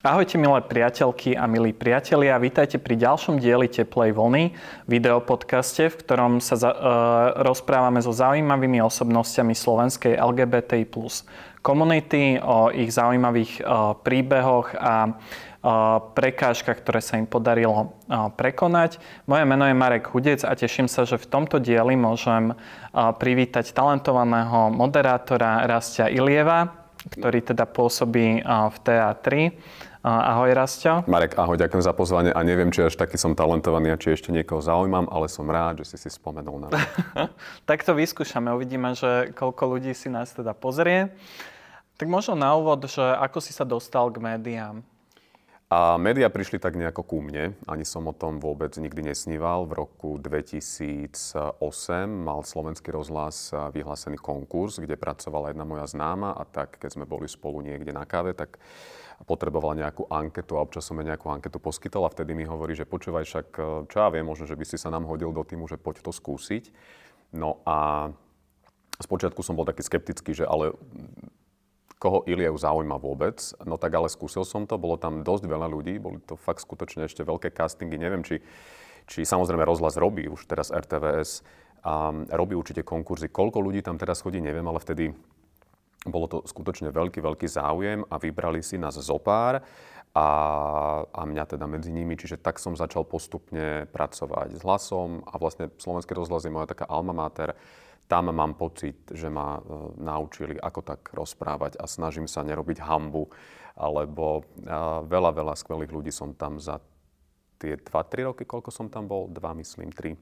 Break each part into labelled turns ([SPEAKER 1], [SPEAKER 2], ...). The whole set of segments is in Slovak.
[SPEAKER 1] Ahojte milé priateľky a milí priatelia, vítajte pri ďalšom dieli Teplej vlny, videopodcaste, v ktorom sa za, e, rozprávame so zaujímavými osobnostiami slovenskej LGBTI komunity, o ich zaujímavých e, príbehoch a e, prekážkach, ktoré sa im podarilo e, prekonať. Moje meno je Marek Hudec a teším sa, že v tomto dieli môžem e, privítať talentovaného moderátora Rastia Ilieva, ktorý teda pôsobí e, v TA3 Ahoj, Rastia.
[SPEAKER 2] Marek, ahoj, ďakujem za pozvanie a neviem, či až taký som talentovaný a či ešte niekoho zaujímam, ale som rád, že si si spomenul na
[SPEAKER 1] Tak to vyskúšame, uvidíme, že koľko ľudí si nás teda pozrie. Tak možno na úvod, že ako si sa dostal k médiám?
[SPEAKER 2] A médiá prišli tak nejako ku mne, ani som o tom vôbec nikdy nesníval. V roku 2008 mal slovenský rozhlas vyhlásený konkurs, kde pracovala jedna moja známa a tak, keď sme boli spolu niekde na káve, tak potrebovala nejakú anketu a občas som jej nejakú anketu poskytol a vtedy mi hovorí, že počúvaj však, e, čo ja viem, možno, že by si sa nám hodil do týmu, že poď to skúsiť. No a spočiatku som bol taký skeptický, že ale koho Iliev zaujíma vôbec. No tak ale skúsil som to, bolo tam dosť veľa ľudí, boli to fakt skutočne ešte veľké castingy, neviem, či, či samozrejme rozhlas robí už teraz RTVS a robí určite konkurzy. Koľko ľudí tam teraz chodí, neviem, ale vtedy bolo to skutočne veľký, veľký záujem a vybrali si nás zopár a, a mňa teda medzi nimi. Čiže tak som začal postupne pracovať s hlasom a vlastne Slovenský rozhlas je moja taká alma mater. Tam mám pocit, že ma e, naučili, ako tak rozprávať a snažím sa nerobiť hambu, alebo e, veľa, veľa skvelých ľudí som tam za tie 2-3 roky, koľko som tam bol, dva myslím, tri,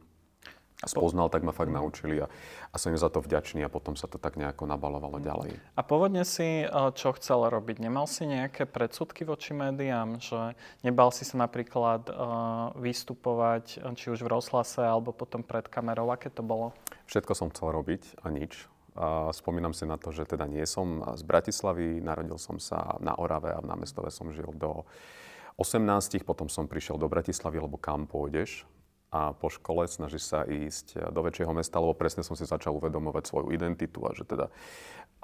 [SPEAKER 2] spoznal, tak ma fakt naučili a, a som im za to vďačný a potom sa to tak nejako nabalovalo ďalej.
[SPEAKER 1] A pôvodne si eh, čo chcel robiť? Nemal si nejaké predsudky voči médiám? Že nebal si sa napríklad uh, vystupovať či už v rozhlase alebo potom pred kamerou? Aké to bolo?
[SPEAKER 2] Všetko som chcel robiť a nič. A spomínam si na to, že teda nie som z Bratislavy, narodil som sa na Orave a v námestove som žil do 18, potom som prišiel do Bratislavy, lebo kam pôjdeš? A po škole snažíš sa ísť do väčšieho mesta, lebo presne som si začal uvedomovať svoju identitu a že teda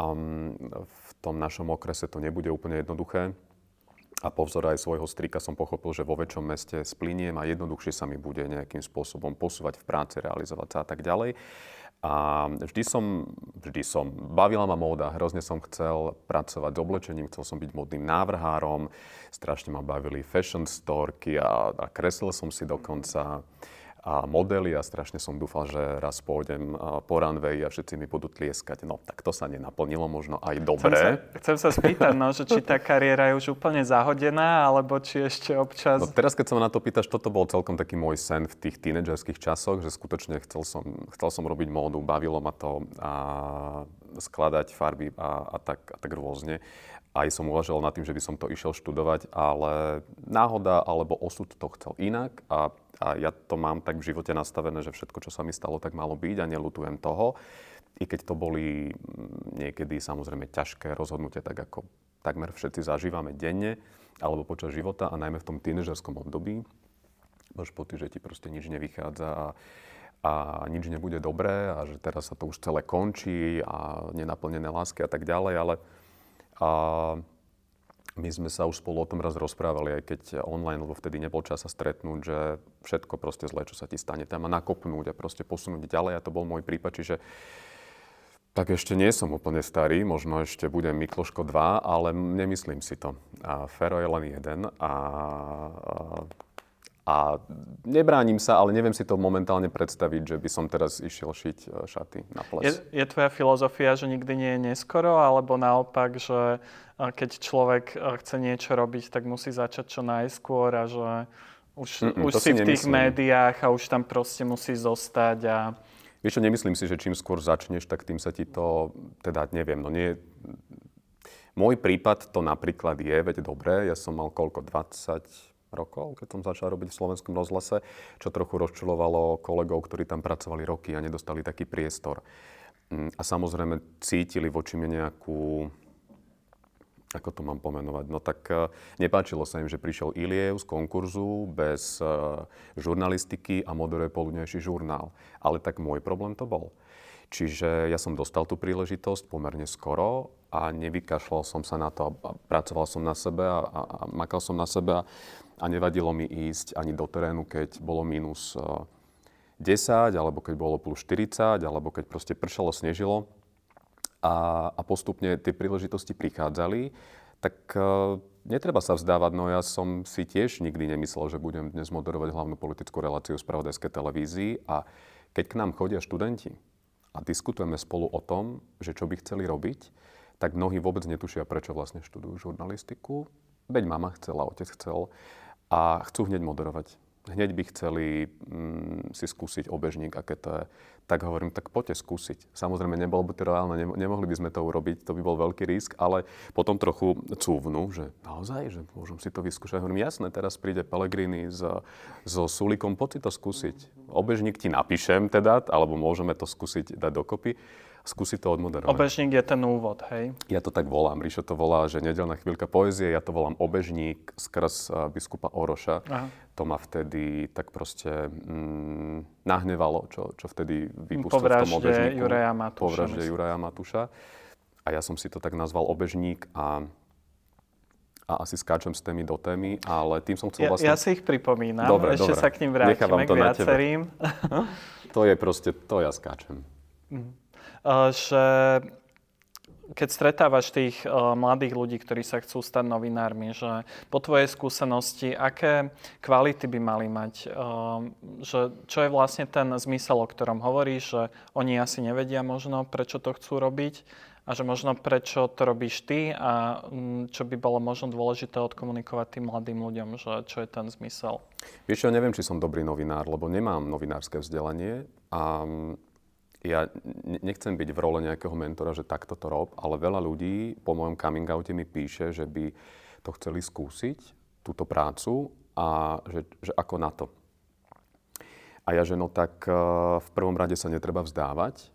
[SPEAKER 2] um, v tom našom okrese to nebude úplne jednoduché. A po vzore aj svojho strika som pochopil, že vo väčšom meste spliniem a jednoduchšie sa mi bude nejakým spôsobom posúvať v práci, realizovať sa a tak ďalej. A vždy som, vždy som, bavila ma móda, hrozne som chcel pracovať s oblečením, chcel som byť modným návrhárom, strašne ma bavili fashion storky a, a kreslil som si dokonca a modely a strašne som dúfal, že raz pôjdem po runway a všetci mi budú tlieskať. No, tak to sa nenaplnilo, možno aj dobre.
[SPEAKER 1] Chcem sa, chcem sa spýtať, no, že či tá kariéra je už úplne zahodená, alebo či ešte občas...
[SPEAKER 2] No, teraz, keď sa ma na to pýtaš, toto bol celkom taký môj sen v tých tínedžerských časoch, že skutočne chcel som, chcel som robiť módu, bavilo ma to a skladať farby a, a, tak, a tak rôzne. Aj som uvažoval nad tým, že by som to išiel študovať, ale náhoda alebo osud to chcel inak a a ja to mám tak v živote nastavené, že všetko, čo sa mi stalo, tak malo byť a nelutujem toho. I keď to boli mm, niekedy samozrejme ťažké rozhodnutia, tak ako takmer všetci zažívame denne alebo počas života a najmä v tom tínežerskom období. Máš pocit, že ti proste nič nevychádza a, a nič nebude dobré a že teraz sa to už celé končí a nenaplnené lásky a tak ďalej, ale a, my sme sa už spolu o tom raz rozprávali, aj keď online, lebo vtedy nebol čas sa stretnúť, že všetko proste zlé, čo sa ti stane, tam ma nakopnúť a proste posunúť ďalej. A to bol môj prípad, čiže tak ešte nie som úplne starý, možno ešte budem Mikloško 2, ale nemyslím si to. A Fero je len jeden a, a nebránim sa, ale neviem si to momentálne predstaviť, že by som teraz išiel šiť e, šaty na ples.
[SPEAKER 1] Je, je tvoja filozofia, že nikdy nie je neskoro, alebo naopak, že e, keď človek e, chce niečo robiť, tak musí začať čo najskôr a že už, Mm-mm, už si, si v tých médiách a už tam proste musí zostať a...
[SPEAKER 2] Vieš čo, nemyslím si, že čím skôr začneš, tak tým sa ti to, teda neviem, no nie... Môj prípad to napríklad je, veď dobre, ja som mal koľko, 20, rokov, keď som začal robiť v slovenskom rozhlase, čo trochu rozčulovalo kolegov, ktorí tam pracovali roky a nedostali taký priestor. Mm, a samozrejme cítili voči mne nejakú ako to mám pomenovať? No tak uh, nepáčilo sa im, že prišiel Iliev z konkurzu bez uh, žurnalistiky a moderuje poludnejší žurnál. Ale tak môj problém to bol. Čiže ja som dostal tú príležitosť pomerne skoro a nevykašľal som sa na to a pracoval som na sebe a, a, a makal som na sebe a, a nevadilo mi ísť ani do terénu, keď bolo minus 10, alebo keď bolo plus 40, alebo keď proste pršalo, snežilo a, a postupne tie príležitosti prichádzali, tak uh, netreba sa vzdávať. No ja som si tiež nikdy nemyslel, že budem dnes moderovať hlavnú politickú reláciu z pravodajskej televízii a keď k nám chodia študenti a diskutujeme spolu o tom, že čo by chceli robiť, tak mnohí vôbec netušia, prečo vlastne študujú žurnalistiku. Veď mama chcela, otec chcel a chcú hneď moderovať. Hneď by chceli mm, si skúsiť obežník, aké to je. Tak hovorím, tak poďte skúsiť. Samozrejme, nebolo by to reálne, nemohli by sme to urobiť, to by bol veľký risk, ale potom trochu cúvnu, že naozaj, že môžem si to vyskúšať. Hovorím, jasné, teraz príde Pelegrini so, so Sulikom, poď si to skúsiť. Obežník ti napíšem teda, alebo môžeme to skúsiť dať dokopy skúsiť to odmoderovať.
[SPEAKER 1] Obežník je ten úvod, hej?
[SPEAKER 2] Ja to tak volám. Ríšo to volá, že nedelná chvíľka poezie, ja to volám obežník skrz biskupa Oroša. Aha. To ma vtedy tak proste mm, nahnevalo, čo, čo vtedy vypustil v tom obežníku.
[SPEAKER 1] Juraja Matúša.
[SPEAKER 2] Po vražde Juraja Matúša. A ja som si to tak nazval obežník a a asi skáčem s témy do témy, ale tým som chcel vlastne...
[SPEAKER 1] Ja, ja si ich pripomínam, dobre, ešte dobre. sa k ním vrátime k viacerým.
[SPEAKER 2] to je proste, to ja skáčem.
[SPEAKER 1] Mm. Eh, že keď stretávaš tých uh, mladých ľudí, ktorí sa chcú stať novinármi, že po tvojej skúsenosti, aké kvality by mali mať, uh, že čo je vlastne ten zmysel, o ktorom hovoríš, že oni asi nevedia možno, prečo to chcú robiť a že možno prečo to robíš ty a um, čo by bolo možno dôležité odkomunikovať tým mladým ľuďom, že čo je ten zmysel.
[SPEAKER 2] Vieš, ja neviem, či som dobrý novinár, lebo nemám novinárske vzdelanie a ja nechcem byť v role nejakého mentora, že takto to rob, ale veľa ľudí po mojom coming oute mi píše, že by to chceli skúsiť, túto prácu a že, že ako na to. A ja, že no tak eh, v prvom rade sa netreba vzdávať.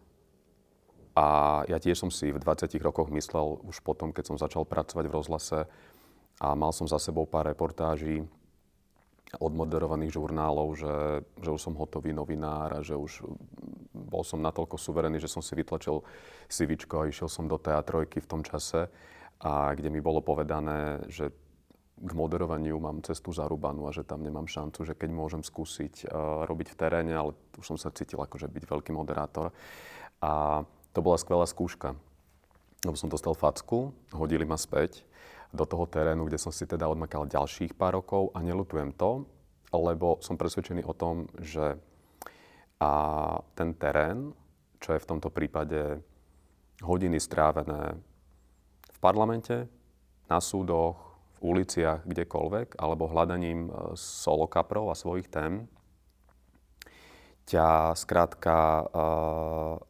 [SPEAKER 2] A ja tiež som si v 20 rokoch myslel, už potom, keď som začal pracovať v rozhlase a mal som za sebou pár reportáží, odmoderovaných žurnálov, že, že už som hotový novinár a že už bol som natoľko suverený, že som si vytlačil sivičko a išiel som do teatrojky v tom čase, a kde mi bolo povedané, že k moderovaniu mám cestu zarúbanú a že tam nemám šancu, že keď môžem skúsiť uh, robiť v teréne, ale už som sa cítil akože byť veľký moderátor. A to bola skvelá skúška. Lebo som dostal facku, hodili ma späť do toho terénu, kde som si teda odmakal ďalších pár rokov a nelutujem to, lebo som presvedčený o tom, že a ten terén, čo je v tomto prípade hodiny strávené v parlamente, na súdoch, v uliciach, kdekoľvek, alebo hľadaním e, solokaprov a svojich tém, ťa skrátka uh,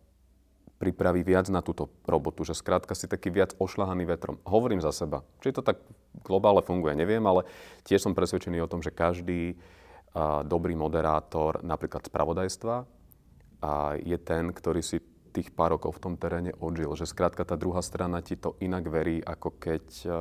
[SPEAKER 2] pripraví viac na túto robotu, že skrátka si taký viac ošľahaný vetrom. Hovorím za seba. Či to tak globálne funguje, neviem, ale tiež som presvedčený o tom, že každý dobrý moderátor napríklad spravodajstva a je ten, ktorý si tých pár rokov v tom teréne odžil. Že skrátka tá druhá strana ti to inak verí, ako keď uh,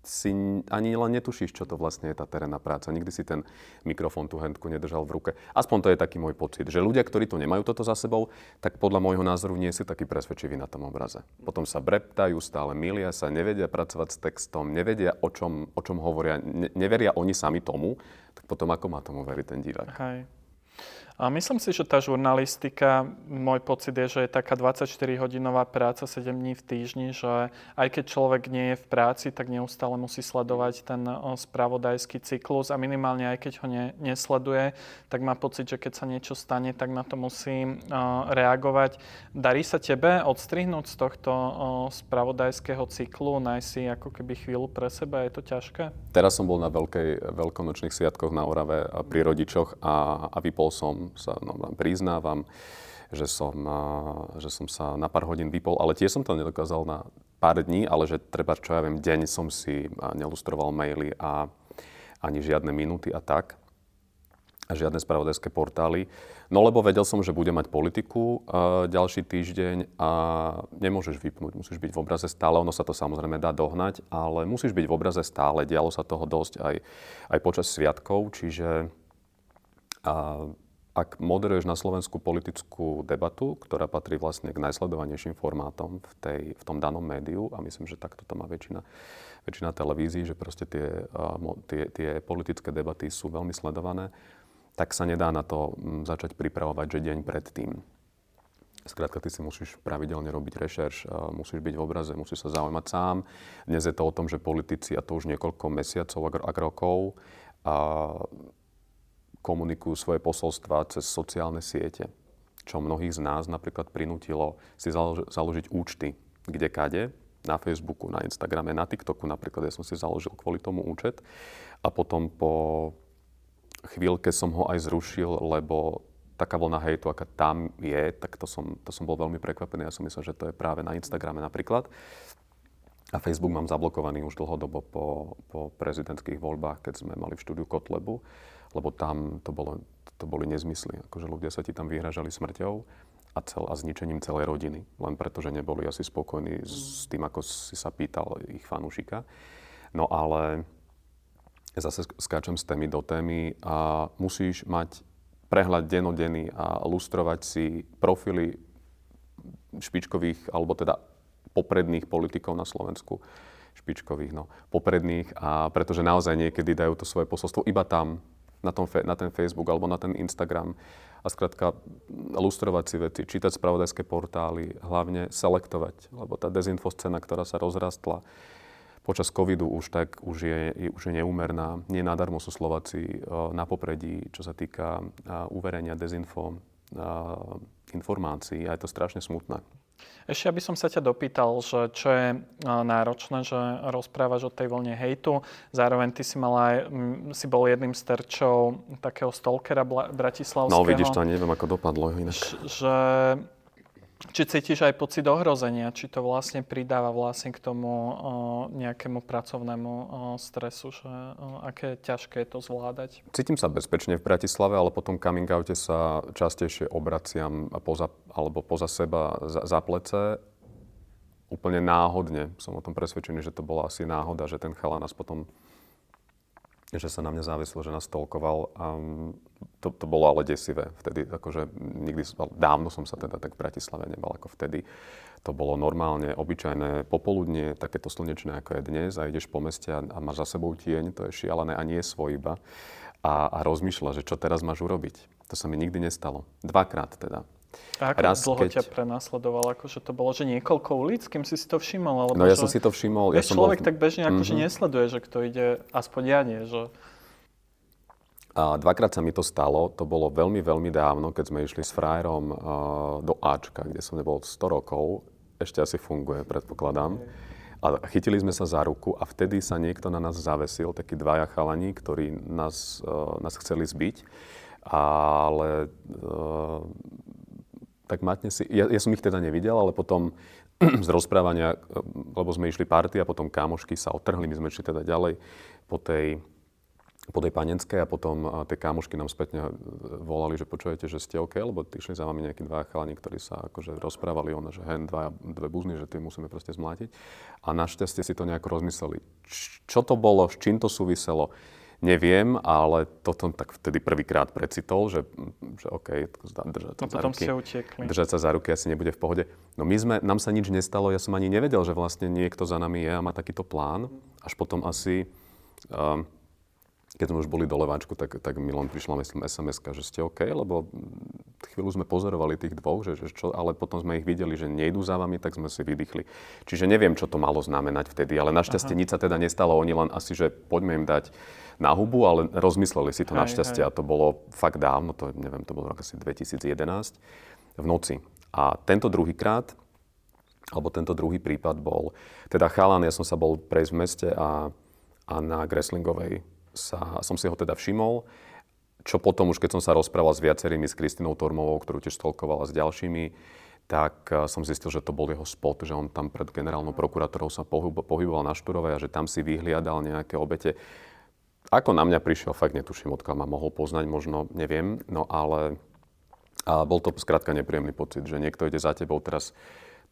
[SPEAKER 2] si ani len netušíš, čo to vlastne je tá terénna práca. Nikdy si ten mikrofón, tú hendku nedržal v ruke. Aspoň to je taký môj pocit, že ľudia, ktorí tu nemajú toto za sebou, tak podľa môjho názoru nie sú takí presvedčiví na tom obraze. Potom sa breptajú, stále milia sa, nevedia pracovať s textom, nevedia, o čom, o čom hovoria, ne, neveria oni sami tomu, tak potom ako má tomu veriť ten divák?
[SPEAKER 1] Hej. A myslím si, že tá žurnalistika, môj pocit je, že je taká 24-hodinová práca 7 dní v týždni, že aj keď človek nie je v práci, tak neustále musí sledovať ten spravodajský cyklus a minimálne aj keď ho ne, nesleduje, tak má pocit, že keď sa niečo stane, tak na to musí uh, reagovať. Darí sa tebe odstrihnúť z tohto uh, spravodajského cyklu, nájsť si ako keby chvíľu pre seba? Je to ťažké?
[SPEAKER 2] Teraz som bol na veľkej, veľkonočných sviatkoch na Orave pri rodičoch a, a vypol som sa no, priznávam, že som, že som sa na pár hodín vypol, ale tiež som to nedokázal na pár dní, ale že treba, čo ja viem, deň som si nelustroval maily a ani žiadne minúty a tak. A žiadne spravodajské portály. No lebo vedel som, že budem mať politiku uh, ďalší týždeň a nemôžeš vypnúť, musíš byť v obraze stále. Ono sa to samozrejme dá dohnať, ale musíš byť v obraze stále. Dialo sa toho dosť aj, aj počas sviatkov, čiže uh, ak moderuješ na Slovensku politickú debatu, ktorá patrí vlastne k najsledovanejším formátom v, tej, v tom danom médiu, a myslím, že takto to má väčšina, väčšina televízií, že proste tie, tie, tie politické debaty sú veľmi sledované, tak sa nedá na to začať pripravovať, že deň predtým. Skrátka, ty si musíš pravidelne robiť rešerš, musíš byť v obraze, musíš sa zaujímať sám. Dnes je to o tom, že politici, a to už niekoľko mesiacov a rokov, a komunikujú svoje posolstva cez sociálne siete, čo mnohých z nás napríklad prinútilo si založiť účty kde kade, na Facebooku, na Instagrame, na TikToku napríklad. Ja som si založil kvôli tomu účet a potom po chvíľke som ho aj zrušil, lebo taká vlna hejtu, aká tam je, tak to som, to som bol veľmi prekvapený. Ja som myslel, že to je práve na Instagrame napríklad. A Facebook mám zablokovaný už dlhodobo po, po prezidentských voľbách, keď sme mali v štúdiu Kotlebu lebo tam to, bolo, to boli nezmysly. Akože ľudia sa ti tam vyhražali smrťou a, cel, a zničením celej rodiny. Len preto, že neboli asi spokojní s tým, ako si sa pýtal ich fanúšika. No ale zase skáčem z témy do témy a musíš mať prehľad denodenný a lustrovať si profily špičkových, alebo teda popredných politikov na Slovensku špičkových, no, popredných, a pretože naozaj niekedy dajú to svoje posolstvo iba tam, na, tom, na ten Facebook alebo na ten Instagram a skrátka lustrovať si veci, čítať spravodajské portály, hlavne selektovať, lebo tá dezinfoscéna, ktorá sa rozrastla počas covidu už tak už je, už je neúmerná. Nie nadarmo sú Slováci na popredí, čo sa týka uverenia dezinfo informácií a je to strašne smutné.
[SPEAKER 1] Ešte aby som sa ťa dopýtal, že čo je náročné, že rozprávaš o tej vlne hejtu. Zároveň ty si, mal aj, si bol jedným z terčov takého stalkera bratislavského.
[SPEAKER 2] No vidíš, to neviem, ako dopadlo inak.
[SPEAKER 1] Že či cítiš aj pocit ohrozenia, či to vlastne pridáva vlastne k tomu o, nejakému pracovnému o, stresu, že o, aké ťažké je to zvládať?
[SPEAKER 2] Cítim sa bezpečne v Bratislave, ale potom coming oute sa častejšie obraciam poza, alebo poza seba za, za plece. Úplne náhodne som o tom presvedčený, že to bola asi náhoda, že ten chalán nás potom že sa na mňa závisil, že nás tolkoval. A to, to bolo ale desivé. Vtedy, akože nikdy, dávno som sa teda tak v Bratislave nebal ako vtedy. To bolo normálne, obyčajné popoludnie, takéto slnečné ako je dnes a ideš po meste a, a máš za sebou tieň, to je šialené a nie svoj iba. A, a rozmýšľa, že čo teraz máš urobiť. To sa mi nikdy nestalo. Dvakrát teda.
[SPEAKER 1] A ako Raz, dlho keď... ťa prenasledoval? Akože to bolo, že niekoľko ulic, kým si si to všimol? Alebo
[SPEAKER 2] no ja
[SPEAKER 1] že...
[SPEAKER 2] som si to všimol. Ja
[SPEAKER 1] som človek bol... tak bežne akože mm-hmm. nesleduje, že kto ide, aspoň ja nie, že...
[SPEAKER 2] A dvakrát sa mi to stalo, to bolo veľmi, veľmi dávno, keď sme išli s frajerom uh, do Ačka, kde som nebol 100 rokov. Ešte asi funguje, predpokladám. A chytili sme sa za ruku a vtedy sa niekto na nás zavesil, takí dvaja chalani, ktorí nás, uh, nás chceli zbiť. Ale uh, tak matne si, ja, ja som ich teda nevidel, ale potom z rozprávania, lebo sme išli party a potom kámošky sa otrhli, my sme išli teda ďalej po tej, po tej panenskej a potom tie kámošky nám spätne volali, že počujete, že ste OK, lebo išli za vami nejakí dva chalani, ktorí sa akože rozprávali ona, že hen dva, dve buzny, že tie musíme proste zmlátiť. A našťastie si to nejako rozmysleli. Čo to bolo, s čím to súviselo? Neviem, ale toto tak vtedy prvýkrát precitol, že, že OK, držať sa no, za ruky. Držať sa za ruky asi nebude v pohode. No my sme, nám sa nič nestalo, ja som ani nevedel, že vlastne niekto za nami je a má takýto plán. Až potom asi, um, keď sme už boli do Leváčku, tak, tak mi len prišla, myslím, sms že ste OK, lebo chvíľu sme pozorovali tých dvoch, že, že čo, ale potom sme ich videli, že nejdú za vami, tak sme si vydýchli. Čiže neviem, čo to malo znamenať vtedy, ale našťastie Aha. nič sa teda nestalo. Oni len asi, že poďme im dať na hubu, ale rozmysleli si to hej, našťastie hej. a to bolo fakt dávno, to neviem, to bolo asi 2011 v noci. A tento druhýkrát, alebo tento druhý prípad bol, teda chalan, ja som sa bol prejsť v meste a, a na Greslingovej sa, som si ho teda všimol, čo potom už keď som sa rozprával s viacerými, s Kristinou Tormovou, ktorú tiež stolkovala s ďalšími, tak eh, som zistil, že to bol jeho spot, že on tam pred generálnou prokurátorou sa pohyboval na Šturovej a že tam si vyhliadal nejaké obete. Ako na mňa prišiel, fakt netuším, odkiaľ ma mohol poznať, možno neviem, no ale a bol to skrátka nepríjemný pocit, že niekto ide za tebou teraz,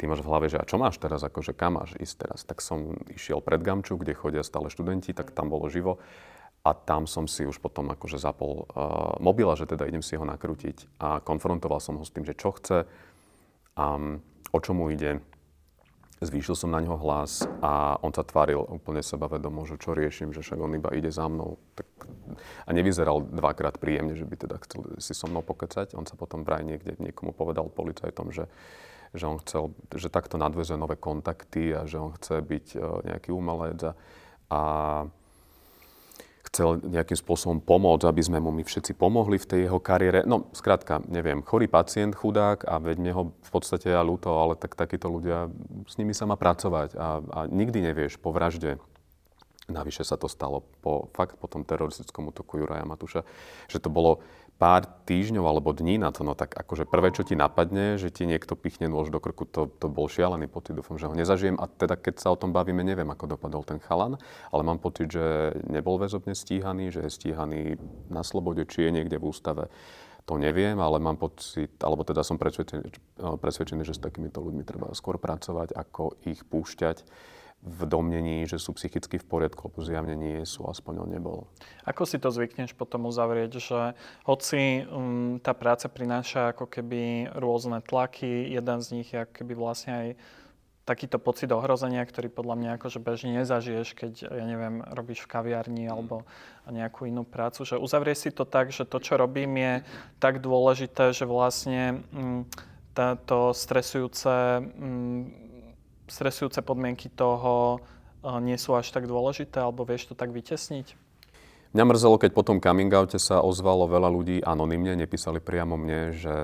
[SPEAKER 2] ty máš v hlave, že a čo máš teraz, akože kam máš ísť teraz? Tak som išiel pred Gamču, kde chodia stále študenti, tak tam bolo živo. A tam som si už potom akože zapol uh, mobila, že teda idem si ho nakrútiť a konfrontoval som ho s tým, že čo chce um, o čo mu ide. Zvýšil som na neho hlas a on sa tváril úplne sebavedomo, že čo riešim, že však on iba ide za mnou. Tak... A nevyzeral dvakrát príjemne, že by teda chcel si so mnou pokecať. On sa potom vraj niekde niekomu povedal policajtom, že, že on chcel, že takto nadvezuje nové kontakty a že on chce byť uh, nejaký umelec a, a chcel nejakým spôsobom pomôcť, aby sme mu my všetci pomohli v tej jeho kariére. No, skrátka, neviem, chorý pacient, chudák a veď mne ho v podstate ja ľúto, ale tak takíto ľudia, s nimi sa má pracovať a, a nikdy nevieš po vražde, navyše sa to stalo po, fakt po tom teroristickom útoku Juraja Matuša, že to bolo pár týždňov alebo dní na to, no tak akože prvé, čo ti napadne, že ti niekto pichne nôž do krku, to, to bol šialený pocit, dúfam, že ho nezažijem. A teda keď sa o tom bavíme, neviem, ako dopadol ten chalan, ale mám pocit, že nebol väzobne stíhaný, že je stíhaný na slobode, či je niekde v ústave. To neviem, ale mám pocit, alebo teda som presvedčený, presvedčený že s takýmito ľuďmi treba skôr pracovať, ako ich púšťať v domnení, že sú psychicky v poriadku, lebo zjavne nie sú, aspoň on nebol.
[SPEAKER 1] Ako si to zvykneš potom uzavrieť, že hoci um, tá práca prináša ako keby rôzne tlaky, jeden z nich je ako keby vlastne aj takýto pocit ohrozenia, ktorý podľa mňa akože bežne nezažiješ, keď, ja neviem, robíš v kaviarni mm. alebo nejakú inú prácu, že uzavrieš si to tak, že to, čo robím, je tak dôležité, že vlastne um, táto stresujúce um, stresujúce podmienky toho eh, nie sú až tak dôležité, alebo vieš to tak vytesniť?
[SPEAKER 2] Mňa mrzelo, keď po tom coming oute sa ozvalo veľa ľudí anonymne, nepísali priamo mne, že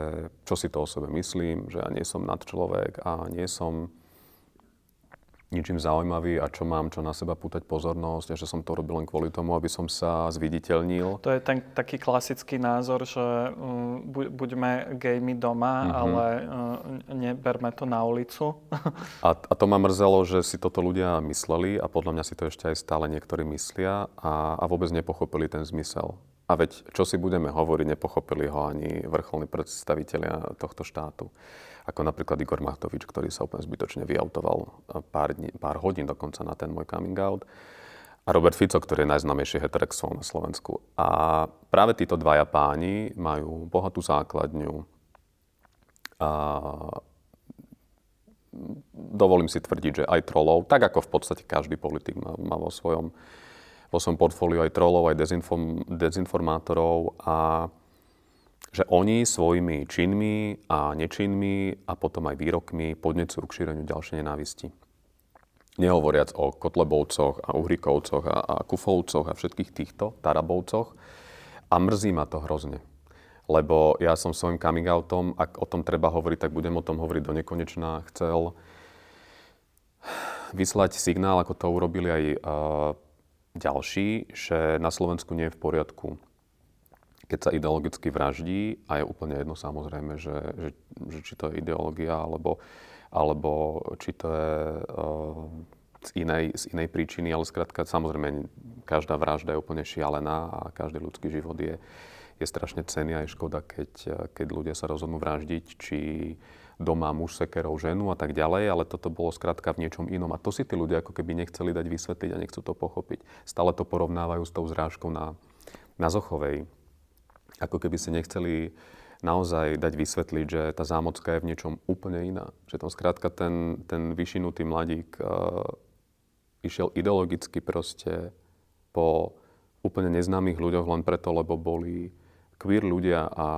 [SPEAKER 2] čo si to o sebe myslím, že ja nie som nadčlovek a nie som ničím zaujímavý a čo mám, čo na seba pútať pozornosť a že som to robil len kvôli tomu, aby som sa zviditeľnil.
[SPEAKER 1] To je ten taký klasický názor, že um, buďme gejmi doma, mm-hmm. ale uh, neberme to na ulicu.
[SPEAKER 2] a, a to ma mrzelo, že si toto ľudia mysleli a podľa mňa si to ešte aj stále niektorí myslia a, a vôbec nepochopili ten zmysel. A veď, čo si budeme hovoriť, nepochopili ho ani vrcholní predstavitelia tohto štátu ako napríklad Igor Machtovič, ktorý sa úplne zbytočne vyautoval pár, dní, pár hodín dokonca na ten môj coming out. A Robert Fico, ktorý je najznámejší heterexuál na Slovensku. A práve títo dvaja páni majú bohatú základňu. A dovolím si tvrdiť, že aj trolov, tak ako v podstate každý politik má, má vo svojom vo svojom portfóliu aj trolov, aj dezinform, dezinformátorov a že oni svojimi činmi a nečinmi a potom aj výrokmi podnecujú k šíreniu ďalšej nenávisti. Nehovoriac o Kotlebovcoch a Uhrikovcoch a, a Kufovcoch a všetkých týchto Tarabovcoch. A mrzí ma to hrozne. Lebo ja som svojim coming outom, ak o tom treba hovoriť, tak budem o tom hovoriť do nekonečná. Chcel vyslať signál, ako to urobili aj uh, ďalší, že na Slovensku nie je v poriadku keď sa ideologicky vraždí, a je úplne jedno samozrejme, že, že, že či to je ideológia, alebo, alebo či to je uh, z, inej, z inej príčiny, ale skrátka samozrejme každá vražda je úplne šialená a každý ľudský život je, je strašne cenný a je škoda, keď, keď ľudia sa rozhodnú vraždiť, či doma muž sekerov ženu a tak ďalej, ale toto bolo skrátka v niečom inom. A to si tí ľudia ako keby nechceli dať vysvetliť a nechcú to pochopiť. Stále to porovnávajú s tou zrážkou na, na Zochovej ako keby si nechceli naozaj dať vysvetliť, že tá zámocka je v niečom úplne iná. Že tam skrátka ten, ten vyšinutý mladík uh, išiel ideologicky proste po úplne neznámych ľuďoch len preto, lebo boli queer ľudia a,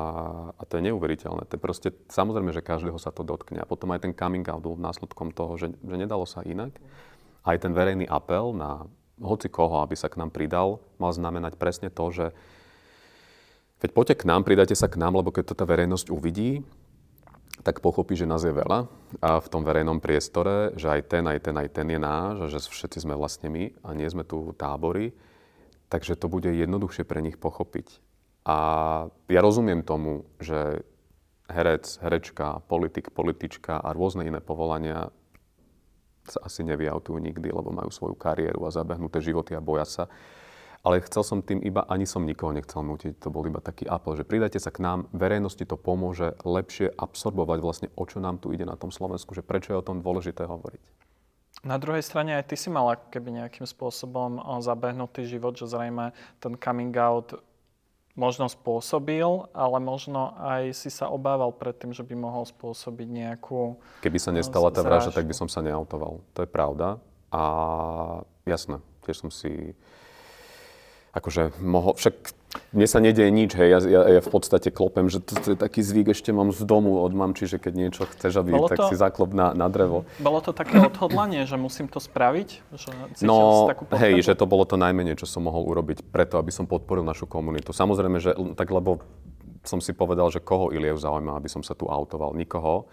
[SPEAKER 2] a to je neuveriteľné. To je proste, samozrejme, že každého sa to dotkne. A potom aj ten coming out bol následkom toho, že, že nedalo sa inak. Aj ten verejný apel na hoci koho, aby sa k nám pridal, mal znamenať presne to, že Veď poďte k nám, pridajte sa k nám, lebo keď to tá verejnosť uvidí, tak pochopí, že nás je veľa a v tom verejnom priestore, že aj ten, aj ten, aj ten je náš a že všetci sme vlastne my a nie sme tu tábory, takže to bude jednoduchšie pre nich pochopiť. A ja rozumiem tomu, že herec, herečka, politik, politička a rôzne iné povolania sa asi nevyautujú nikdy, lebo majú svoju kariéru a zabehnuté životy a boja sa. Ale chcel som tým iba, ani som nikoho nechcel nutiť, to bol iba taký apel, že pridajte sa k nám, verejnosti to pomôže lepšie absorbovať vlastne, o čo nám tu ide na tom Slovensku, že prečo je o tom dôležité hovoriť.
[SPEAKER 1] Na druhej strane aj ty si mala keby nejakým spôsobom zabehnutý život, že zrejme ten coming out možno spôsobil, ale možno aj si sa obával pred tým, že by mohol spôsobiť nejakú
[SPEAKER 2] Keby sa nestala tá vražda, tak by som sa neautoval. To je pravda. A jasné, tiež som si akože mohol, však mne sa nedieje nič, hej, ja, ja, ja v podstate klopem, že to, to je taký zvyk, ešte mám z domu od mamči, že keď niečo chceš, aby, bolo tak to, si zaklop na, na drevo.
[SPEAKER 1] Bolo to také odhodlanie, že musím to spraviť? Že
[SPEAKER 2] no, takú hej, že to bolo to najmenej, čo som mohol urobiť preto, aby som podporil našu komunitu. Samozrejme, že tak lebo som si povedal, že koho Iliev zaujíma, aby som sa tu autoval, nikoho.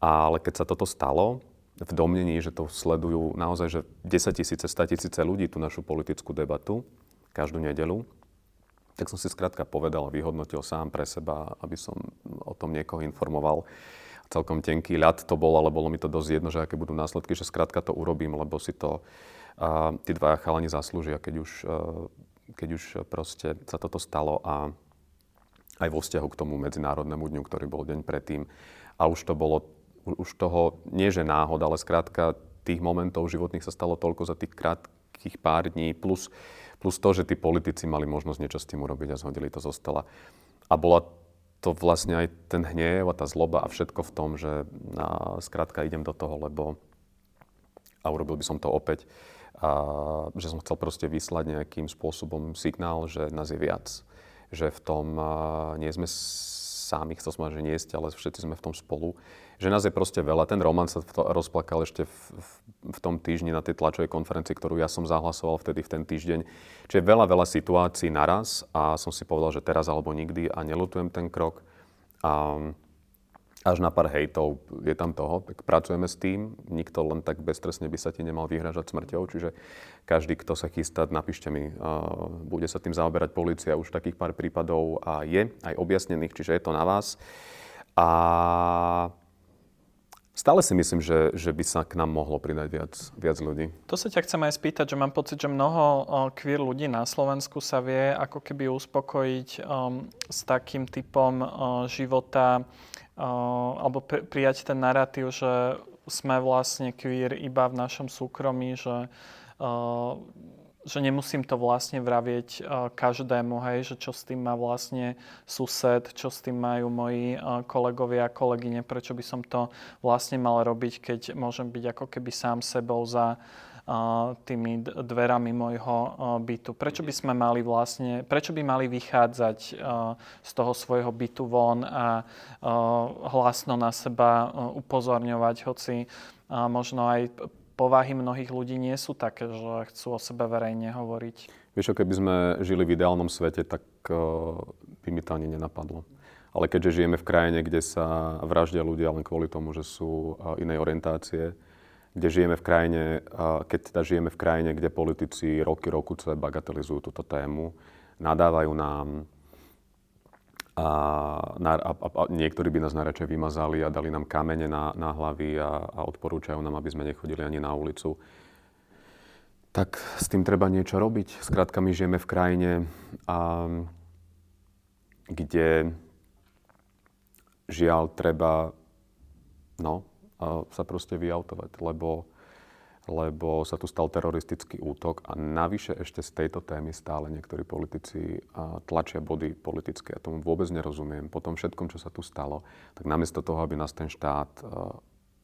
[SPEAKER 2] Ale keď sa toto stalo, v domnení, že to sledujú naozaj že 10 tisíce, 100 tisíce ľudí tú našu politickú debatu každú nedelu, tak som si skrátka povedal a vyhodnotil sám pre seba, aby som o tom niekoho informoval. Celkom tenký ľad to bol, ale bolo mi to dosť jedno, že aké budú následky, že skrátka to urobím, lebo si to uh, tí dvaja chalani zaslúžia, keď už, uh, keď už proste sa toto stalo a aj vo vzťahu k tomu medzinárodnému dňu, ktorý bol deň predtým. A už to bolo, už toho, nie že náhod, ale skrátka tých momentov životných sa stalo toľko za tých krátkých pár dní, plus Plus to, že tí politici mali možnosť niečo s tým urobiť a zhodili to zo stola. A bola to vlastne aj ten hnev a tá zloba a všetko v tom, že a, skrátka idem do toho, lebo a urobil by som to opäť, a, že som chcel proste vyslať nejakým spôsobom signál, že nás je viac. Že v tom a, nie sme sami, chcel som že nie ste, ale všetci sme v tom spolu že nás je proste veľa. Ten román sa to rozplakal ešte v, v, v tom týždni na tej tlačovej konferencii, ktorú ja som zahlasoval vtedy v ten týždeň. Čiže veľa, veľa situácií naraz a som si povedal, že teraz alebo nikdy a nelutujem ten krok. A až na pár hejtov je tam toho, tak pracujeme s tým. Nikto len tak bezstresne by sa ti nemal vyhražať smrťou, čiže každý, kto sa chystá, napíšte mi, bude sa tým zaoberať policia. Už takých pár prípadov a je aj objasnených, čiže je to na vás. A Stále si myslím, že, že by sa k nám mohlo pridať viac, viac ľudí.
[SPEAKER 1] To sa ťa chcem aj spýtať, že mám pocit, že mnoho queer ľudí na Slovensku sa vie ako keby uspokojiť um, s takým typom uh, života alebo pri, prijať ten narratív, že sme vlastne queer iba v našom súkromí, že uh, že nemusím to vlastne vravieť uh, každému, hej, že čo s tým má vlastne sused, čo s tým majú moji kolegovia a kolegyne, prečo by som to vlastne mal robiť, keď môžem byť ako keby sám sebou za tými dverami môjho bytu. Prečo by sme mali vlastne, prečo by mali vychádzať z toho svojho bytu von a hlasno na seba upozorňovať, hoci možno aj povahy mnohých ľudí nie sú také, že chcú o sebe verejne hovoriť.
[SPEAKER 2] Vieš, keby sme žili v ideálnom svete, tak by mi to ani nenapadlo. Ale keďže žijeme v krajine, kde sa vraždia ľudia len kvôli tomu, že sú inej orientácie, kde žijeme v krajine, keď teda žijeme v krajine, kde politici roky, rokuce bagatelizujú túto tému, nadávajú nám, a, a, a, a niektorí by nás najradšej vymazali a dali nám kamene na, na hlavy a, a odporúčajú nám, aby sme nechodili ani na ulicu. Tak s tým treba niečo robiť. Skrátka, my žijeme v krajine, a, kde žiaľ treba no, sa proste vyautovať, lebo lebo sa tu stal teroristický útok a navyše ešte z tejto témy stále niektorí politici tlačia body politické. Ja tomu vôbec nerozumiem. Po tom všetkom, čo sa tu stalo, tak namiesto toho, aby nás ten štát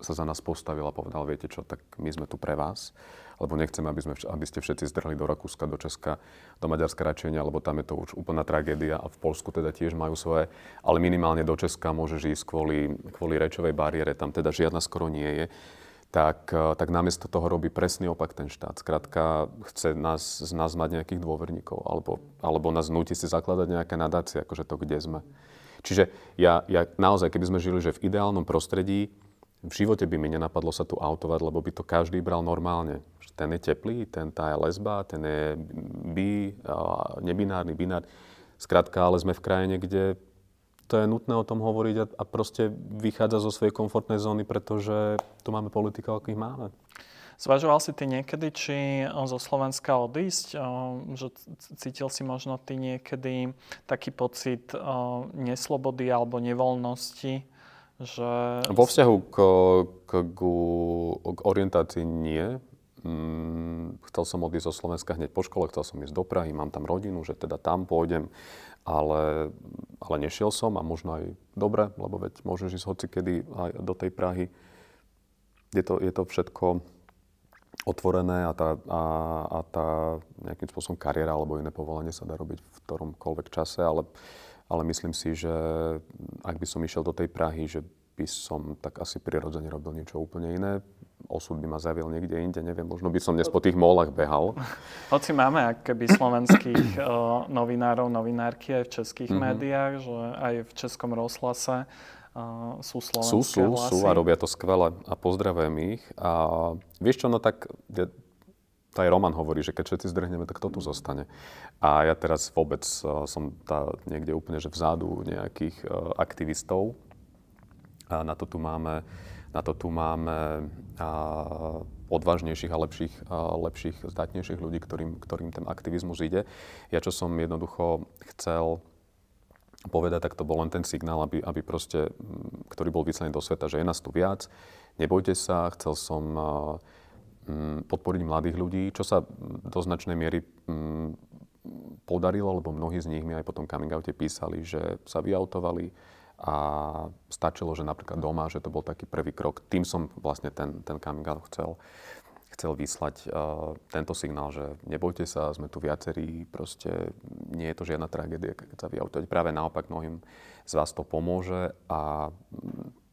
[SPEAKER 2] sa za nás postavil a povedal, viete čo, tak my sme tu pre vás, lebo nechceme, aby, sme, aby ste všetci zdrhli do Rakúska, do Česka, do Maďarska radšej lebo tam je to už úplná tragédia a v Polsku teda tiež majú svoje, ale minimálne do Česka môžeš ísť kvôli, kvôli rečovej bariére, tam teda žiadna skoro nie je tak, eh, tak namiesto toho robí presný opak ten štát. Skrátka, chce nás, z nás mať nejakých dôverníkov, alebo, alebo nás nutí si zakladať nejaké nadácie, akože to, kde sme. Čiže ja, ja naozaj, keby sme žili že v ideálnom prostredí, v živote by mi nenapadlo sa tu autovať, lebo by to každý bral normálne. Ten je teplý, ten tá je lesba, ten je bi, nebinárny, binár. Skrátka, ale sme v krajine, kde to je nutné o tom hovoriť a, a proste vychádza zo svojej komfortnej zóny, pretože tu máme politika, akých máme.
[SPEAKER 1] Zvažoval si ty niekedy, či zo Slovenska odísť? Že cítil si možno ty niekedy taký pocit neslobody alebo nevoľnosti? Že...
[SPEAKER 2] Vo vzťahu k, k, k, k orientácii nie. Mm, chcel som odísť zo Slovenska hneď po škole, chcel som ísť do Prahy, mám tam rodinu, že teda tam pôjdem, ale, ale nešiel som a možno aj dobre, lebo veď môžeš ísť hocikedy aj do tej Prahy. Je to, je to všetko otvorené a tá, a, a tá nejakým spôsobom kariéra alebo iné povolanie sa dá robiť v ktoromkoľvek čase, ale, ale myslím si, že ak by som išiel do tej Prahy, že by som tak asi prirodzene robil niečo úplne iné osud by ma zaviel niekde inde, neviem, možno by som dnes po tých molách behal.
[SPEAKER 1] Hoci máme keby slovenských uh, novinárov, novinárky aj v českých mm-hmm. médiách, že aj v českom rozhlase uh, sú slovenské
[SPEAKER 2] Sú, sú,
[SPEAKER 1] hlasy.
[SPEAKER 2] sú a robia to skvele a pozdravujem ich. A vieš čo, no tak to aj Roman hovorí, že keď všetci zdrhneme, tak kto tu zostane. A ja teraz vôbec uh, som tá, niekde úplne že vzadu nejakých uh, aktivistov. A na to tu máme na to tu máme odvážnejších a lepších, lepších, zdatnejších ľudí, ktorým, ktorým ten aktivizmus ide. Ja čo som jednoducho chcel povedať, tak to bol len ten signál, aby, aby proste, ktorý bol vyslaný do sveta, že je nás tu viac, nebojte sa, chcel som podporiť mladých ľudí, čo sa do značnej miery podarilo, lebo mnohí z nich mi aj po tom coming oute písali, že sa vyautovali, a stačilo, že napríklad doma, že to bol taký prvý krok. Tým som vlastne ten, ten coming out chcel, chcel vyslať uh, tento signál, že nebojte sa, sme tu viacerí, proste nie je to žiadna tragédia, keď sa vyautovať. Práve naopak mnohým z vás to pomôže a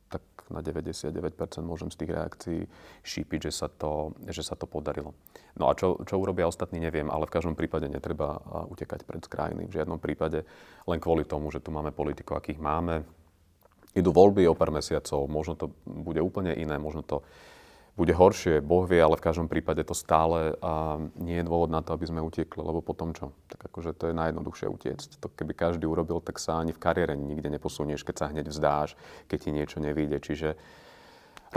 [SPEAKER 2] tak na 99% môžem z tých reakcií šípiť, že sa to, že sa to podarilo. No a čo, čo urobia ostatní, neviem, ale v každom prípade netreba utekať pred krajiny. V žiadnom prípade len kvôli tomu, že tu máme politikov, akých máme, idú voľby o pár mesiacov, možno to bude úplne iné, možno to bude horšie, Boh vie, ale v každom prípade to stále a nie je dôvod na to, aby sme utiekli, lebo potom čo? Tak akože to je najjednoduchšie utiecť. To keby každý urobil, tak sa ani v kariére nikde neposunieš, keď sa hneď vzdáš, keď ti niečo nevíde. Čiže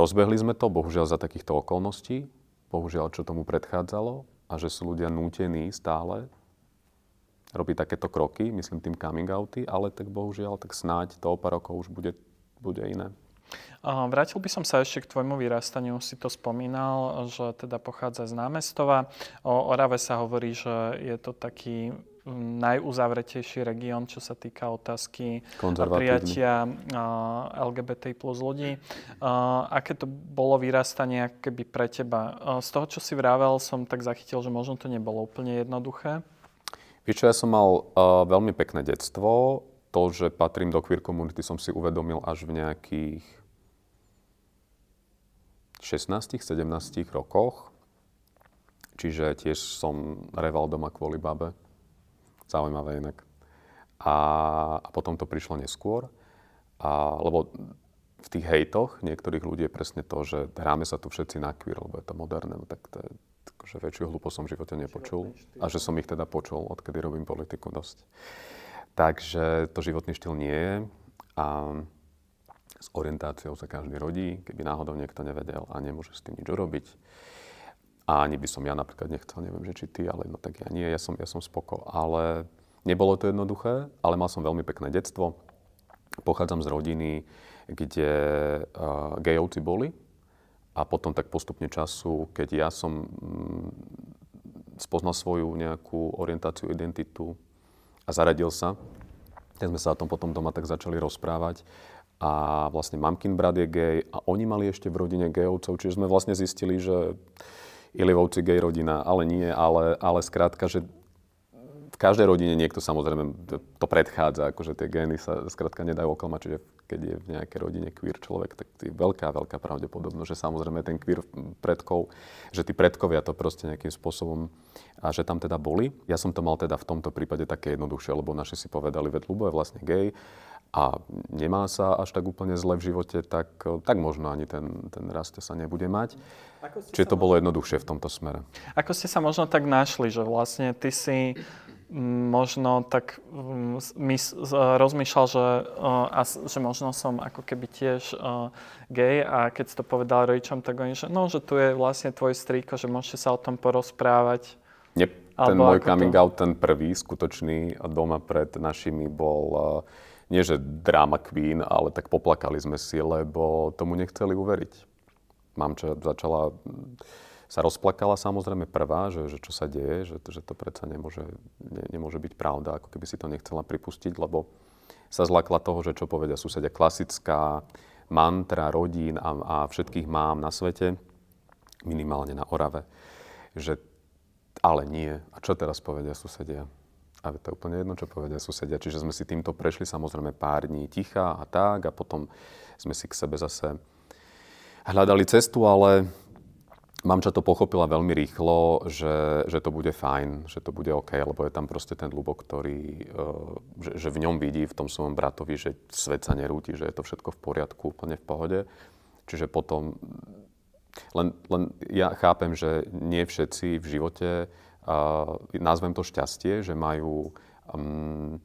[SPEAKER 2] rozbehli sme to, bohužiaľ za takýchto okolností, bohužiaľ čo tomu predchádzalo a že sú ľudia nútení stále robiť takéto kroky, myslím tým coming outy, ale tak bohužiaľ, tak snáď to o pár rokov už bude bude iné.
[SPEAKER 1] Vrátil by som sa ešte k tvojmu vyrastaniu. Si to spomínal, že teda pochádza z námestova. O Orave sa hovorí, že je to taký najuzavretejší región, čo sa týka otázky prijatia LGBT plus ľudí. Aké to bolo vyrastanie keby pre teba? Z toho, čo si vravel, som tak zachytil, že možno to nebolo úplne jednoduché.
[SPEAKER 2] Čo, ja som mal uh, veľmi pekné detstvo to, že patrím do queer komunity, som si uvedomil až v nejakých 16-17 rokoch. Čiže tiež som reval doma kvôli babe. Zaujímavé inak. A, a potom to prišlo neskôr. A, lebo v tých hejtoch niektorých ľudí je presne to, že hráme sa tu všetci na queer, lebo je to moderné. No tak to je, že väčšiu hlupo som v živote nepočul. A že som ich teda počul, odkedy robím politiku dosť. Takže to životný štýl nie je. A s orientáciou sa každý rodí, keby náhodou niekto nevedel a nemôže s tým nič urobiť. A ani by som ja napríklad nechcel, neviem, že či ty, ale no tak ja nie, ja som, ja som spoko. Ale nebolo to jednoduché, ale mal som veľmi pekné detstvo. Pochádzam z rodiny, kde uh, gejovci boli. A potom tak postupne času, keď ja som mm, spoznal svoju nejakú orientáciu, identitu, a zaradil sa. Tak sme sa o tom potom doma tak začali rozprávať. A vlastne mamkin brat je gej a oni mali ešte v rodine gejovcov, čiže sme vlastne zistili, že Ilivovci gej rodina, ale nie, ale, ale skrátka, že každej rodine niekto samozrejme to predchádza, akože tie gény sa skrátka nedajú oklamať, čiže keď je v nejakej rodine queer človek, tak je veľká, veľká pravdepodobnosť, že samozrejme ten queer predkov, že tí predkovia to proste nejakým spôsobom a že tam teda boli. Ja som to mal teda v tomto prípade také jednoduchšie, lebo naši si povedali, veď Lubo je vlastne gay a nemá sa až tak úplne zle v živote, tak, tak možno ani ten, ten rast sa nebude mať. Čiže to bolo jednoduchšie v tomto smere.
[SPEAKER 1] Ako ste sa možno tak našli, že vlastne ty si možno tak my rozmýšľal, že, a, že možno som ako keby tiež uh, gay a keď si to povedal rodičom, tak oni, že no, že tu je vlastne tvoj strýko, že môžete sa o tom porozprávať.
[SPEAKER 2] Nie, ten môj coming to... out, ten prvý, skutočný doma pred našimi bol uh, nie že drama queen, ale tak poplakali sme si, lebo tomu nechceli uveriť. Mamča začala sa rozplakala samozrejme prvá, že, že čo sa deje, že, že to predsa nemôže, ne, nemôže byť pravda, ako keby si to nechcela pripustiť, lebo sa zlakla toho, že čo povedia susedia. Klasická mantra rodín a, a všetkých mám na svete, minimálne na Orave, že ale nie. A čo teraz povedia susedia? A to je úplne jedno, čo povedia susedia. Čiže sme si týmto prešli samozrejme pár dní ticha a tak a potom sme si k sebe zase hľadali cestu, ale mamča to pochopila veľmi rýchlo, že, že to bude fajn, že to bude OK, lebo je tam proste ten ľubok, ktorý, uh, že, že v ňom vidí, v tom svojom bratovi, že svet sa nerúti, že je to všetko v poriadku, úplne v pohode. Čiže potom, len, len ja chápem, že nie všetci v živote nazvem to šťastie, že majú um,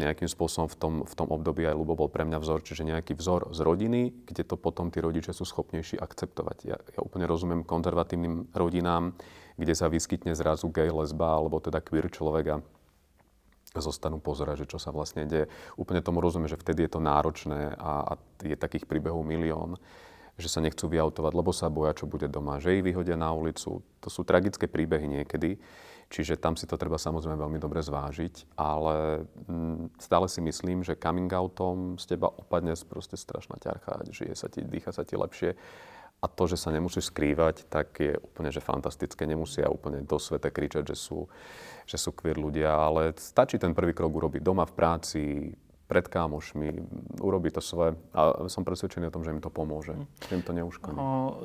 [SPEAKER 2] nejakým spôsobom v tom, v tom období aj Lubo bol pre mňa vzor, čiže nejaký vzor z rodiny, kde to potom tí rodičia sú schopnejší akceptovať. Ja, ja úplne rozumiem konzervatívnym rodinám, kde sa vyskytne zrazu gay, lesba alebo teda queer človek a zostanú pozerať, že čo sa vlastne deje. Úplne tomu rozumiem, že vtedy je to náročné a, a je takých príbehov milión že sa nechcú vyautovať, lebo sa boja, čo bude doma, že ich vyhodia na ulicu. To sú tragické príbehy niekedy, čiže tam si to treba samozrejme veľmi dobre zvážiť, ale mm, stále si myslím, že coming outom z teba opadne proste strašná ťarcha, žije sa ti, dýcha sa ti lepšie. A to, že sa nemusíš skrývať, tak je úplne že fantastické. Nemusia úplne do svete kričať, že sú, že sú queer ľudia, ale stačí ten prvý krok urobiť doma v práci, pred kámošmi, urobí to svoje a som presvedčený o tom, že im to pomôže, že im to neuškodí.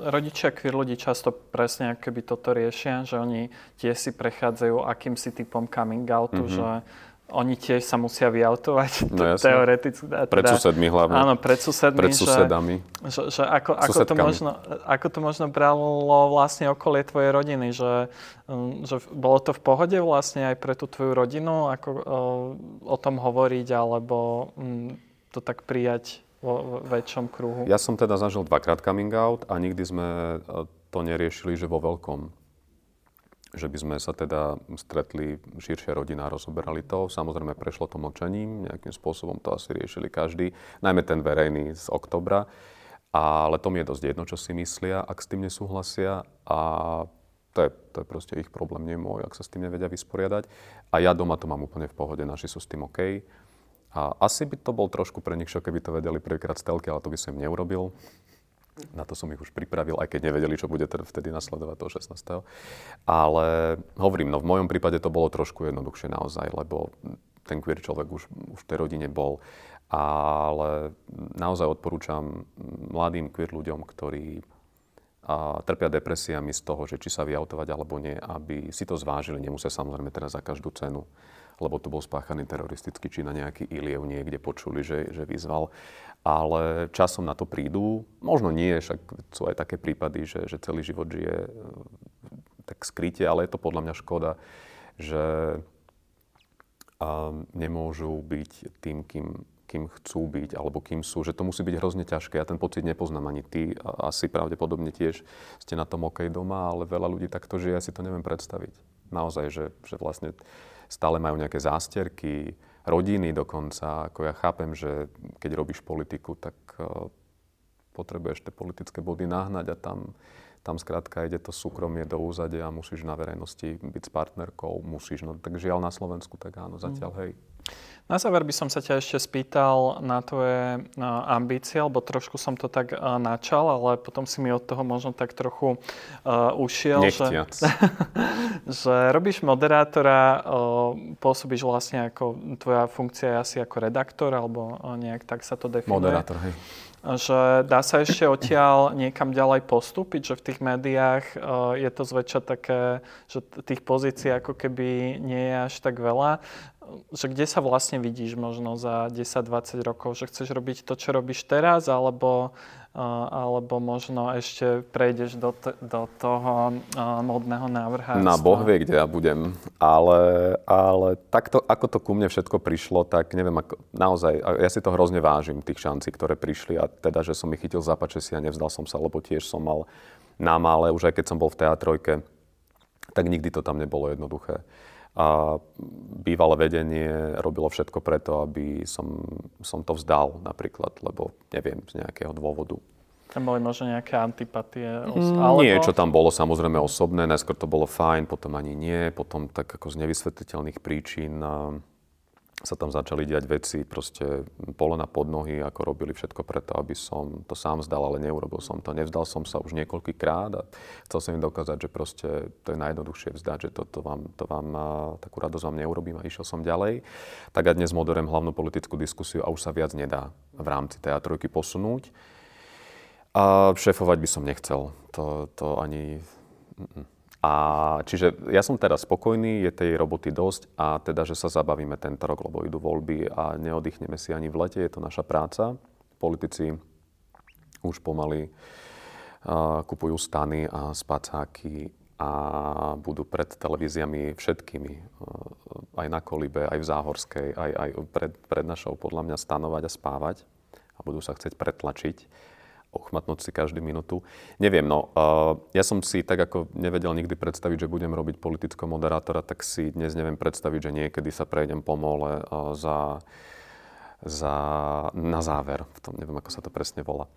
[SPEAKER 1] Rodičia queer ľudí často presne keby toto riešia, že oni tiež si prechádzajú akýmsi typom coming outu, mm-hmm. že oni tiež sa musia vyautovať no, teoreticky. Teda,
[SPEAKER 2] pred susedmi hlavne.
[SPEAKER 1] Áno, pred susedmi.
[SPEAKER 2] Pred susedami.
[SPEAKER 1] Že, že ako, ako, to možno, ako to možno bralo vlastne okolie tvojej rodiny, že, um, že bolo to v pohode vlastne aj pre tú tvoju rodinu, ako o, o tom hovoriť, alebo m, mm, to tak prijať vo väčšom kruhu?
[SPEAKER 2] Ja som teda zažil dvakrát coming out a nikdy sme e, to neriešili, že vo veľkom že by sme sa teda stretli, širšia rodina, rozoberali to. Samozrejme, prešlo to mlčaním, nejakým spôsobom to asi riešili každý, najmä ten verejný z oktobra. Ale to mi je dosť jedno, čo si myslia, ak s tým nesúhlasia. A to je, to je proste ich problém, nie môj, ak sa s tým nevedia vysporiadať. A ja doma to mám úplne v pohode, naši sú s tým OK. A asi by to bol trošku pre nich šok, keby to vedeli prvýkrát z telky, ale to by som neurobil. Na to som ich už pripravil, aj keď nevedeli, čo bude vtedy nasledovať toho 16. Ale hovorím, no v mojom prípade to bolo trošku jednoduchšie naozaj, lebo ten queer človek už, už v tej rodine bol. Ale naozaj odporúčam mladým queer ľuďom, ktorí a trpia depresiami z toho, že či sa vyautovať alebo nie, aby si to zvážili. Nemusia samozrejme teraz za každú cenu lebo tu bol spáchaný teroristický čin na nejaký Iliev niekde počuli, že, že vyzval. Ale časom na to prídu. Možno nie, však sú aj také prípady, že, že celý život žije e, tak skryte, ale je to podľa mňa škoda, že nemôžu byť tým, kým, kým chcú byť, alebo kým sú, že to musí byť hrozne ťažké. Ja ten pocit nepoznám ani ty, asi pravdepodobne tiež ste na tom OK doma, ale veľa ľudí takto žije, ja si to neviem predstaviť. Naozaj, že, že vlastne stále majú nejaké zásterky, rodiny dokonca. Ako ja chápem, že keď robíš politiku, tak uh, potrebuješ tie politické body nahnať a tam, tam skrátka ide to súkromie do úzadia a musíš na verejnosti byť s partnerkou, musíš. No tak žiaľ na Slovensku, tak áno, zatiaľ mm. hej.
[SPEAKER 1] Na záver by som sa ťa ešte spýtal na tvoje ambície, lebo trošku som to tak načal, ale potom si mi od toho možno tak trochu uh, ušiel.
[SPEAKER 2] Nechtiac.
[SPEAKER 1] Že, že robíš moderátora, uh, pôsobíš vlastne ako, tvoja funkcia je asi ako redaktor, alebo uh, nejak tak sa to definuje.
[SPEAKER 2] Moderátor, hej
[SPEAKER 1] že dá sa ešte odtiaľ niekam ďalej postúpiť, že v tých médiách je to zväčša také, že tých pozícií ako keby nie je až tak veľa že kde sa vlastne vidíš možno za 10-20 rokov, že chceš robiť to, čo robíš teraz, alebo, alebo možno ešte prejdeš do, t- do toho modného návrha.
[SPEAKER 2] Na Boh vie, kde ja budem, ale, ale takto, ako to ku mne všetko prišlo, tak neviem, ako, naozaj, ja si to hrozne vážim, tých šancí, ktoré prišli a teda, že som ich chytil za si a nevzdal som sa, lebo tiež som mal námale, už aj keď som bol v teatrojke, tak nikdy to tam nebolo jednoduché a bývalé vedenie robilo všetko preto, aby som, som to vzdal napríklad, lebo neviem, z nejakého dôvodu
[SPEAKER 1] Tam boli možno nejaké antipatie?
[SPEAKER 2] Mm, alebo... Nie, čo tam bolo samozrejme osobné, najskôr to bolo fajn, potom ani nie, potom tak ako z nevysvetliteľných príčin sa tam začali diať veci, proste polena pod nohy, ako robili všetko preto, aby som to sám zdal, ale neurobil som to. Nevzdal som sa už niekoľkýkrát a chcel som im dokázať, že proste to je najjednoduchšie vzdať, že to, to vám, to vám takú radosť vám neurobím a išiel som ďalej. Tak ja dnes moderujem hlavnú politickú diskusiu a už sa viac nedá v rámci teatrojky posunúť. A šéfovať by som nechcel. To, to ani... Mm-mm. A čiže ja som teraz spokojný, je tej roboty dosť a teda, že sa zabavíme tento rok, lebo idú voľby a neoddychneme si ani v lete, je to naša práca. Politici už pomaly uh, kupujú stany a spacáky a budú pred televíziami všetkými, uh, aj na Kolibe, aj v Záhorskej, aj, aj pred, pred našou podľa mňa stanovať a spávať a budú sa chcieť pretlačiť ochmatnúť si každú minútu. Neviem, no, uh, ja som si tak ako nevedel nikdy predstaviť, že budem robiť politického moderátora, tak si dnes neviem predstaviť, že niekedy sa prejdem po mole uh, za, za, na záver. V tom neviem, ako sa to presne volá.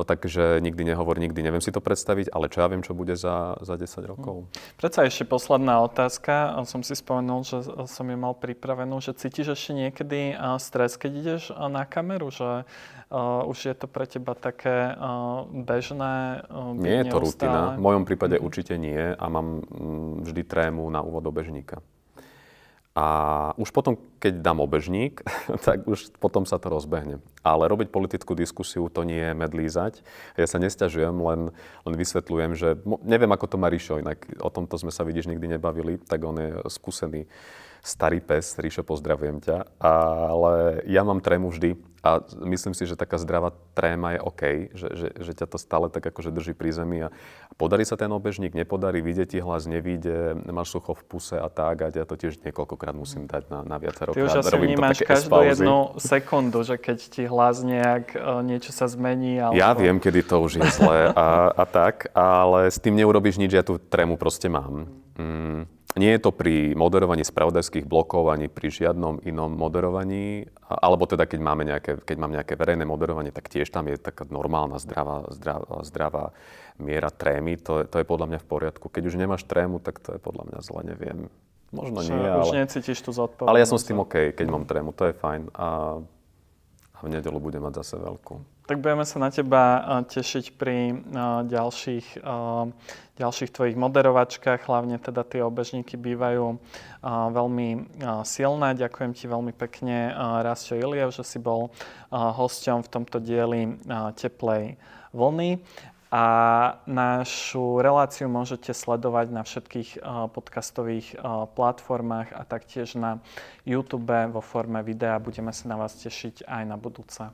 [SPEAKER 2] No takže nikdy nehovor, nikdy neviem si to predstaviť, ale čo ja viem, čo bude za, za 10 rokov.
[SPEAKER 1] Hm. Predsa ešte posledná otázka. Som si spomenul, že som ju mal pripravenú, že cítiš ešte niekedy stres, keď ideš na kameru, že už je to pre teba také bežné?
[SPEAKER 2] Nie je to rutina. V mojom prípade mm. určite nie a mám mm, vždy trému na úvod bežníka. A už potom, keď dám obežník, tak už potom sa to rozbehne. Ale robiť politickú diskusiu, to nie je medlízať. Ja sa nesťažujem, len, len vysvetľujem, že neviem, ako to má Ríšo, inak o tomto sme sa vidíš nikdy nebavili, tak on je skúsený starý pes, Ríšo, pozdravujem ťa, ale ja mám trému vždy a myslím si, že taká zdravá tréma je OK, že, že, že ťa to stále tak akože drží pri zemi a podarí sa ten obežník, nepodarí, vyjde ti hlas, nevíde, máš sucho v puse a tak a ja to tiež niekoľkokrát musím dať na, na viacero
[SPEAKER 1] Ty už asi vnímaš každú jednu sekundu, že keď ti hlas nejak, e, niečo sa zmení. Alebo...
[SPEAKER 2] Ja viem, kedy to už je zlé a, a tak, ale s tým neurobiš nič, ja tú trému proste mám. Mm nie je to pri moderovaní spravodajských blokov ani pri žiadnom inom moderovaní, alebo teda keď, máme nejaké, keď mám nejaké verejné moderovanie, tak tiež tam je taká normálna, zdravá, zdravá, zdravá miera trémy. To, to je podľa mňa v poriadku. Keď už nemáš trému, tak to je podľa mňa zle, neviem. Možno Čo, nie,
[SPEAKER 1] už
[SPEAKER 2] ale...
[SPEAKER 1] necítiš tú zodpovednosť.
[SPEAKER 2] Ale ja som s tým OK, keď mám trému, to je fajn. A, a v nedelu budem mať zase veľkú.
[SPEAKER 1] Tak budeme sa na teba eh, tešiť pri eh, ďalších, eh, ďalších tvojich moderovačkách. Hlavne teda tie obežníky bývajú veľmi silné. Ďakujem ti veľmi pekne, Rastio Iliev, že si bol hosťom v tomto dieli Teplej vlny. A našu reláciu môžete sledovať na všetkých podcastových platformách a taktiež na YouTube vo forme videa. Budeme sa na vás tešiť aj na budúce.